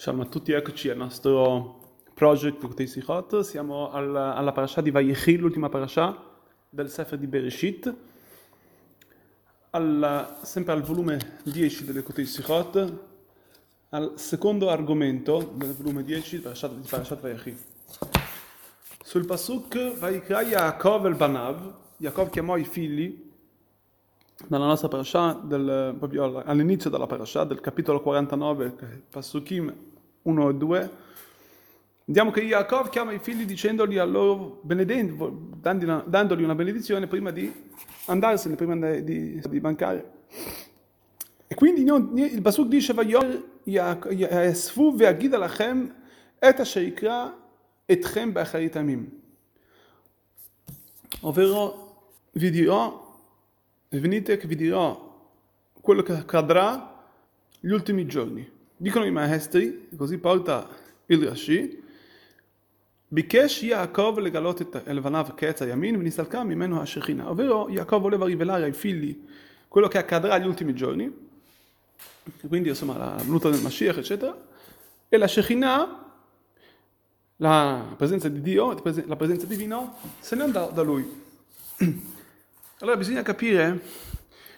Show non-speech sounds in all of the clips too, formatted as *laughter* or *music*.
Shalom a tutti, eccoci al nostro project Kutei Sichot. Siamo alla, alla parasha di Vayechi, l'ultima parasha del Sefer di Bereshit, al, sempre al volume 10 delle Kutei Sichot, al secondo argomento del volume 10 di Parashat, di Parashat Vayechi. Sul Pasuk Vayikra Yaakov el Banav, Yaakov chiamò i figli nella nostra parasha, del, proprio all'inizio della parasha, del capitolo 49, Pasukim 1 e 2, vediamo che Yaakov chiama i figli dicendogli a loro, dandogli una benedizione prima di andarsene, prima di, di mancare. E quindi il Pasuk dice, Yasfu ve'agid. Ovvero, vi dirò, venite che vi dirò quello che accadrà gli ultimi giorni. Dicono i maestri, così porta il Rashi, Bikesh Yaakov le galotet el vanav keza yamin v'nisalka mimeno hashechina. Ovvero Yaakov voleva rivelare ai figli quello che accadrà negli ultimi giorni, quindi insomma la venuta del Mashiach eccetera, e la Shekhinah, la presenza di Dio, la presenza divina, se ne andò da lui. *clears throat* Allora bisogna capire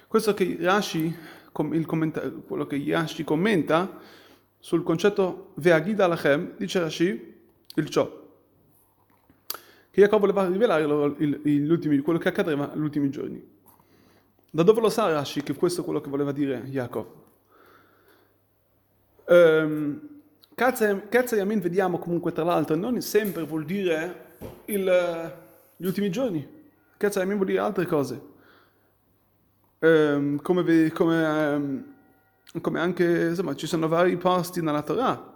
questo che Rashi quello che Rashi commenta sul concetto Ve'agida lachem, dice Rashi il ciò che Jacob voleva rivelare ultimi, quello che accadrà negli ultimi giorni. Da dove lo sa Rashi che questo è quello che voleva dire Jacob? Um, vediamo comunque tra l'altro non sempre vuol dire il, gli ultimi giorni. Me vuol dire altre cose. Um, come, come, um, come, anche, insomma, ci sono vari posti nella Torah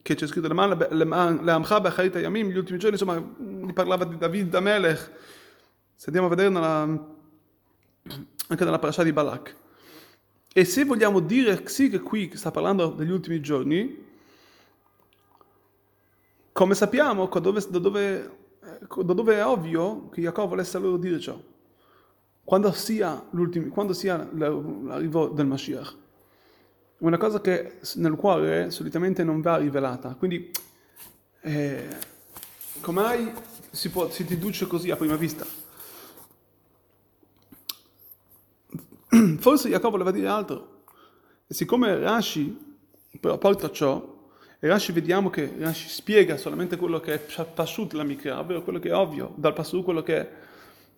che c'è scritto Le'amcha be'acharit yamim, gli ultimi giorni, insomma, parlava di David Amelech. Se andiamo a vedere nella, anche nella parasha di Balak. E se vogliamo dire sì che qui sta parlando degli ultimi giorni, come sappiamo da dove, da dove da dove è ovvio che Jacob volesse loro dire ciò? Quando sia, quando sia l'arrivo del Mashiach. Una cosa che nel cuore solitamente non va rivelata. Quindi, eh, come si, può, si deduce così a prima vista? Forse Jacob voleva dire altro. E siccome Rashi però porta ciò, e Rashi vediamo che Rashi spiega solamente quello che è Pashut la Mikra, ovvero quello che è ovvio dal Pasuk, quello che è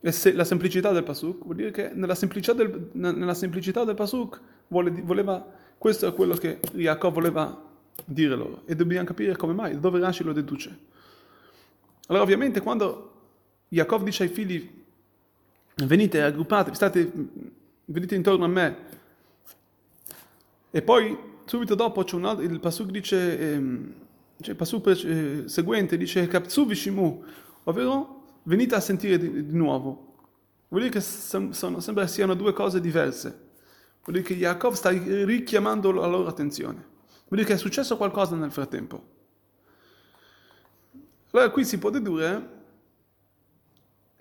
la semplicità del Pasuk, vuol dire che nella semplicità del, nella semplicità del Pasuk vuole, voleva, questo è quello che Yaakov voleva dire loro e dobbiamo capire come mai, dove Rashi lo deduce. Allora ovviamente quando Yaakov dice ai figli venite aggruppatevi, state, venite intorno a me e poi subito dopo c'è un altro, il Pasuk dice, ehm, cioè il Pasuk eh, seguente dice Kapzu Vishimu, ovvero venite a sentire di, di nuovo. Vuol dire che sono, sembra siano due cose diverse. Vuol dire che Yaakov sta richiamando la loro attenzione. Vuol dire che è successo qualcosa nel frattempo. Allora qui si può dedurre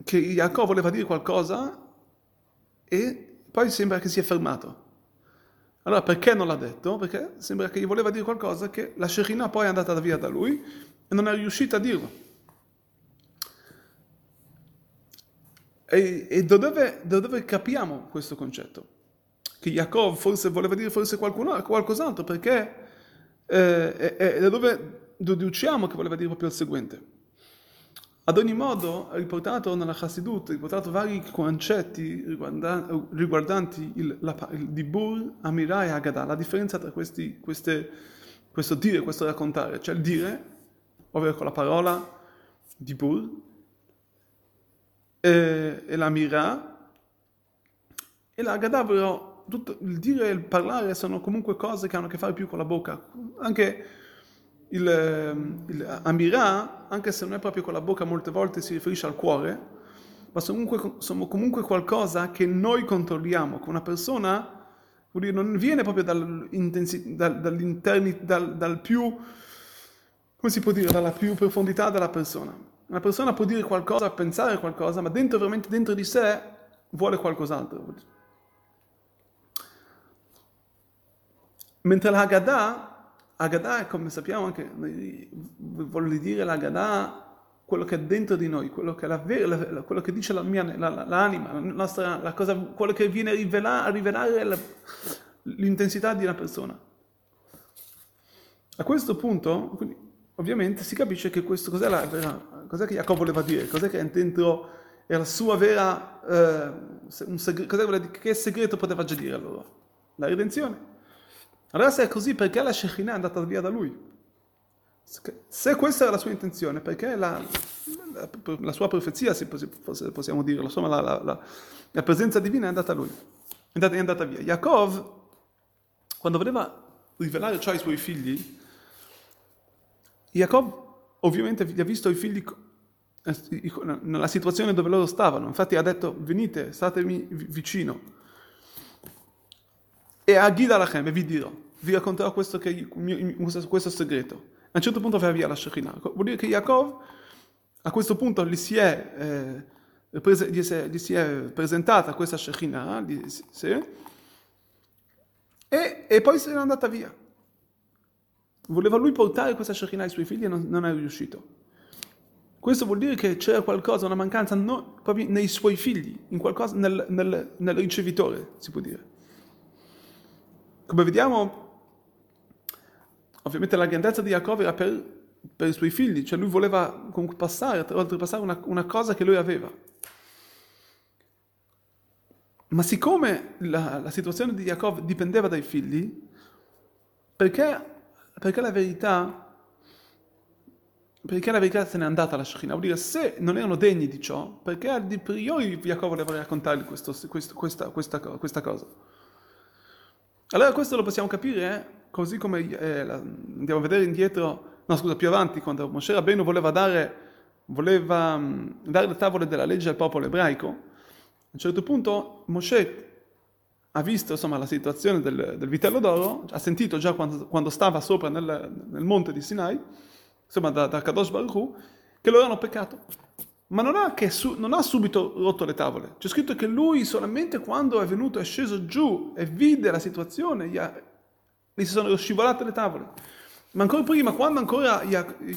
che Yaakov voleva dire qualcosa e poi sembra che si è fermato. Allora perché non l'ha detto? Perché sembra che gli voleva dire qualcosa che la Shekinah poi è andata via da lui e non è riuscita a dirlo. E, e da, dove, da, dove, capiamo questo concetto? Che Jacob forse voleva dire forse qualcuno, qualcos'altro, perché eh, e, da dove deduciamo che voleva dire proprio il seguente. Ad ogni modo, riportato nella Chassidut, riportato vari concetti riguardanti il, la, il Dibur, Amirah e Haggadah, la differenza tra questi, queste, questo dire questo raccontare, cioè il dire, ovvero con la parola Dibur, e, e e la Haggadah, ovvero tutto, il dire e il parlare sono comunque cose che hanno a che fare più con la bocca, anche il, il Amirah, anche se non è proprio con la bocca, molte volte si riferisce al cuore, ma sono comunque, sono comunque qualcosa che noi controlliamo. Che una persona dire, non viene proprio dal, dal, dal più, come si può dire, dalla più profondità della persona. Una persona può dire qualcosa, pensare qualcosa, ma dentro, veramente dentro di sé vuole qualcos'altro. Mentre la Haggadah come sappiamo anche, vuol dire l'Agadah quello che è dentro di noi, quello che, la, la, quello che dice la mia, la, l'anima, la nostra, cosa, quello che viene a rivelare, a rivelare l'intensità di una persona. A questo punto, quindi, ovviamente, si capisce che questo cos'è, la vera, cos'è che Jacopo voleva dire, cos'è che dentro è la sua vera, eh, segreto, che segreto poteva già dire allora? La redenzione. Allora se è così, perché la Shekhinah è andata via da lui? Se questa era la sua intenzione, perché la, la, la sua profezia, se possiamo dirlo, insomma la, la, presenza divina è andata a lui, è andata, è andata via. Yaakov, quando voleva rivelare ciò ai suoi figli, Jacob ovviamente gli ha visto i figli eh, nella situazione dove loro stavano, infatti ha detto venite, statemi vicino e a Ghida Lachem vi dirò, vi racconterò questo, che, questo segreto. A un certo punto va via la Shekhinah. Vuol dire che Yaakov a questo punto gli si è, eh, gli si gli si è presentata questa Shekhinah sì, e, e, poi se n'è andata via. Voleva lui portare questa Shekhinah ai suoi figli e non, non è riuscito. Questo vuol dire che c'era qualcosa, una mancanza no, proprio nei suoi figli, qualcosa, nel, nel, nel ricevitore, si può dire. Come vediamo, ovviamente la grandezza di Jacob era per, per, i suoi figli, cioè lui voleva passare, oltrepassare una, una cosa che lui aveva. Ma siccome la, la situazione di Jacob dipendeva dai figli, perché, perché la verità perché la verità se n'è andata alla Shekhinah, vuol dire se non erano degni di ciò, perché a priori Jacob voleva raccontargli questo, questo, questa, questa, questa, cosa. Allora questo lo possiamo capire eh? così come eh, andiamo a vedere indietro, no scusa, più avanti, quando Moshe Rabbeinu voleva dare, voleva um, dare le tavole della legge al popolo ebraico, a un certo punto Moshe ha visto insomma, la situazione del, del, vitello d'oro, ha sentito già quando, quando stava sopra nel, nel, monte di Sinai, insomma da, da Kadosh Baruch che loro hanno peccato. Ma non ha, su, non ha, subito rotto le tavole. C'è scritto che lui solamente quando è venuto, è sceso giù e vide la situazione, gli ha gli si sono scivolate le tavole. Ma ancora prima, quando ancora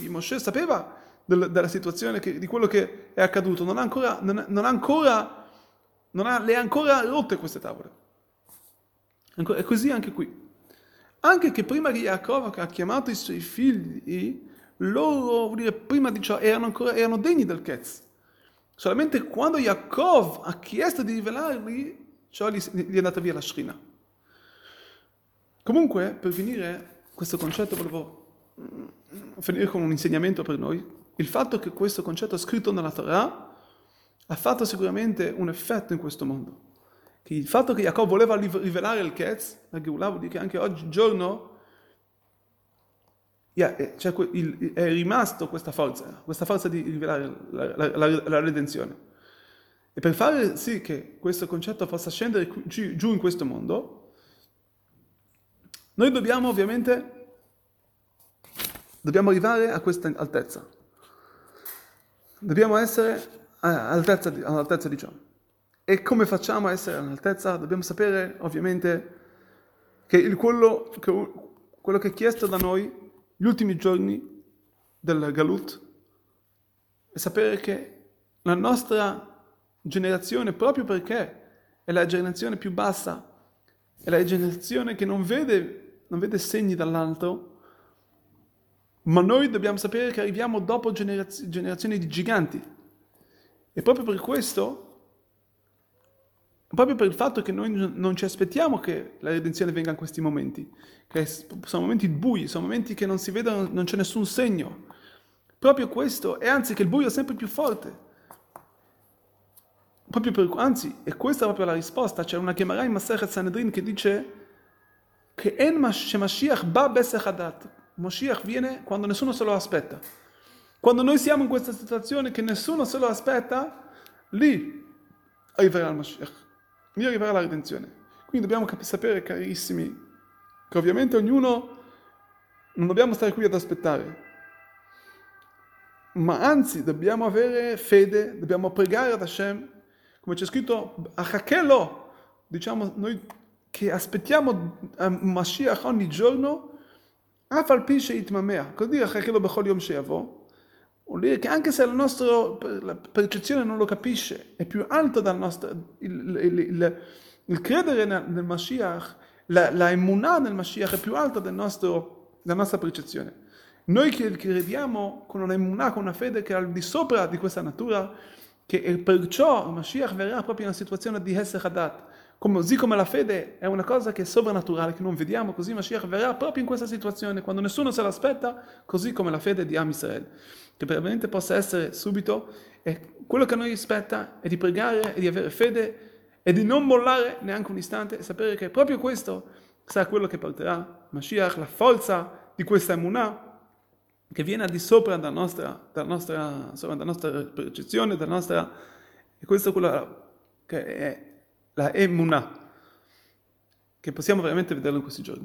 Moshe sapeva del, della situazione, che, di quello che è accaduto, non ha ancora, non, non ha ancora, non ha, le ha ancora rotte queste tavole. È così anche qui. Anche che prima che Jacob ha chiamato i suoi figli, loro, dire, prima di ciò, erano, ancora, erano degni del Ketz. Solamente quando Jacob ha chiesto di rivelarli, ciò gli, gli è andata via la Shrina. Comunque, per finire questo concetto, volevo mm, finire con un insegnamento per noi. Il fatto che questo concetto scritto nella Torah ha fatto sicuramente un effetto in questo mondo. Che il fatto che Jacob voleva rivelare il Ketz, la Geulah vuol dire che anche oggigiorno yeah, eh, cioè, è rimasto questa forza, questa forza di rivelare la, la, la, la redenzione. E per fare sì che questo concetto possa scendere giù in questo mondo, noi dobbiamo ovviamente, dobbiamo arrivare a questa altezza. Dobbiamo essere all'altezza di, all'altezza di ciò. E come facciamo a essere all'altezza? Dobbiamo sapere ovviamente che il, quello, che, quello che è chiesto da noi gli ultimi giorni del Galut è sapere che la nostra generazione, proprio perché è la generazione più bassa, è la generazione che non vede non vede segni dall'alto, ma noi dobbiamo sapere che arriviamo dopo generaz- generazioni di giganti. E proprio per questo, proprio per il fatto che noi non ci aspettiamo che la redenzione venga in questi momenti, che sono momenti bui, sono momenti che non si vedono, non c'è nessun segno. Proprio questo, e anzi che il buio è sempre più forte. Per, anzi, e questa è proprio la risposta, c'è una Gemara in Masechet Sanedrin che dice che en Mashiach ba besechadat. Mashiach viene quando nessuno se lo aspetta. Quando noi siamo in questa situazione che nessuno se lo aspetta, lì arriverà il Mashiach, lì arriverà la redenzione. Quindi dobbiamo cap- sapere, carissimi, che ovviamente ognuno non dobbiamo stare qui ad aspettare, ma anzi dobbiamo avere fede, dobbiamo pregare ad Hashem, come c'è scritto, a Achakelo, diciamo noi che aspettiamo Mashiach ogni giorno אף על פי שהתממע, così אחכה לו בכל יום שיבוא, vuol dire che anche se la nostra percezione non lo capisce, è più alto dal nostro, il, il, il, il credere nel, nel Mashiach, la, la emunah nel Mashiach è più alta del nostro, della nostra percezione. Noi crediamo con una emunah, con una fede che è al di sopra di questa natura, che perciò il Mashiach verrà proprio in una situazione di Hesed Hadat, così come la fede è una cosa che è sovrannaturale, che non vediamo, così Mashiach verrà proprio in questa situazione, quando nessuno se l'aspetta, così come la fede di Am Israel, che veramente possa essere subito, e quello che a noi aspetta è di pregare e di avere fede e di non mollare neanche un istante e sapere che proprio questo sarà quello che porterà Mashiach, la forza di questa emunah, che viene al di sopra dalla nostra, dalla nostra, dalla nostra percezione, dalla nostra... E questo è quello che è la emunah, che possiamo veramente vederlo in questi giorni.